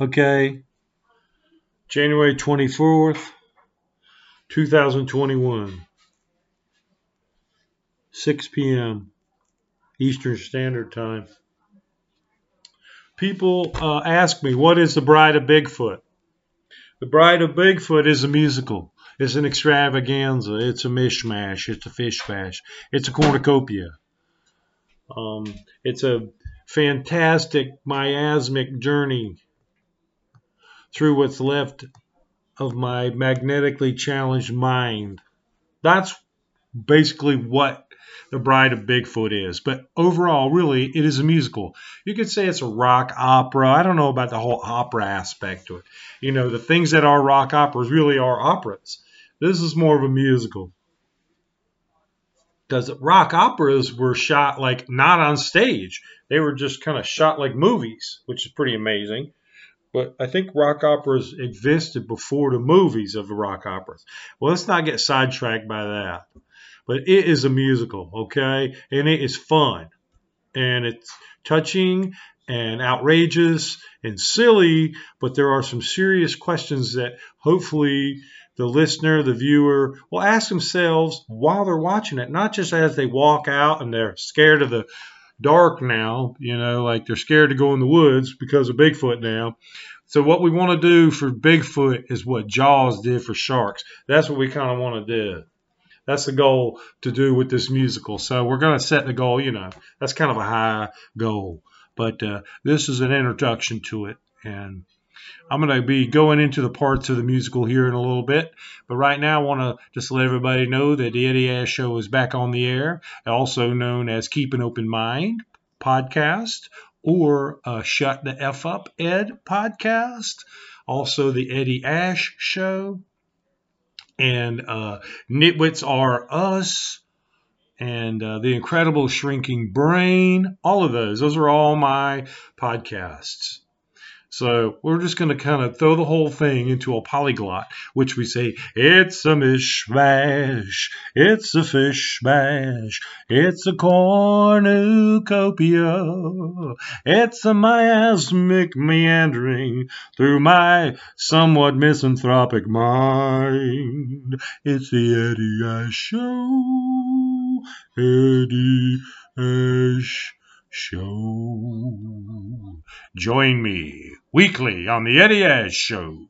Okay. January 24th, 2021. 6 p.m. Eastern Standard Time. People uh, ask me, what is The Bride of Bigfoot? The Bride of Bigfoot is a musical. It's an extravaganza. It's a mishmash. It's a fish bash. It's a cornucopia. Um, it's a fantastic miasmic journey through what's left of my magnetically challenged mind. That's basically what the Bride of Bigfoot is. But overall, really, it is a musical. You could say it's a rock opera. I don't know about the whole opera aspect to it. You know, the things that are rock operas really are operas. This is more of a musical. Because rock operas were shot like not on stage, they were just kind of shot like movies, which is pretty amazing. But I think rock operas existed before the movies of the rock operas. Well, let's not get sidetracked by that but it is a musical, okay? And it is fun. And it's touching and outrageous and silly, but there are some serious questions that hopefully the listener, the viewer will ask themselves while they're watching it, not just as they walk out and they're scared of the dark now, you know, like they're scared to go in the woods because of Bigfoot now. So what we want to do for Bigfoot is what Jaws did for sharks. That's what we kind of want to do. That's the goal to do with this musical. So we're going to set the goal. You know, that's kind of a high goal, but uh, this is an introduction to it, and I'm going to be going into the parts of the musical here in a little bit. But right now, I want to just let everybody know that the Eddie Ash Show is back on the air, also known as Keep an Open Mind podcast or uh, Shut the F Up Ed podcast. Also, the Eddie Ash Show and uh, Nitwits Are Us, and uh, The Incredible Shrinking Brain. All of those. Those are all my podcasts. So we're just going to kind of throw the whole thing into a polyglot, which we say, it's a mishmash, it's a fish smash, it's a cornucopia, it's a miasmic meandering through my somewhat misanthropic mind. It's the Eddie Ash Show, Eddie Ash Show. Join me weekly on the Eddie Ash Show.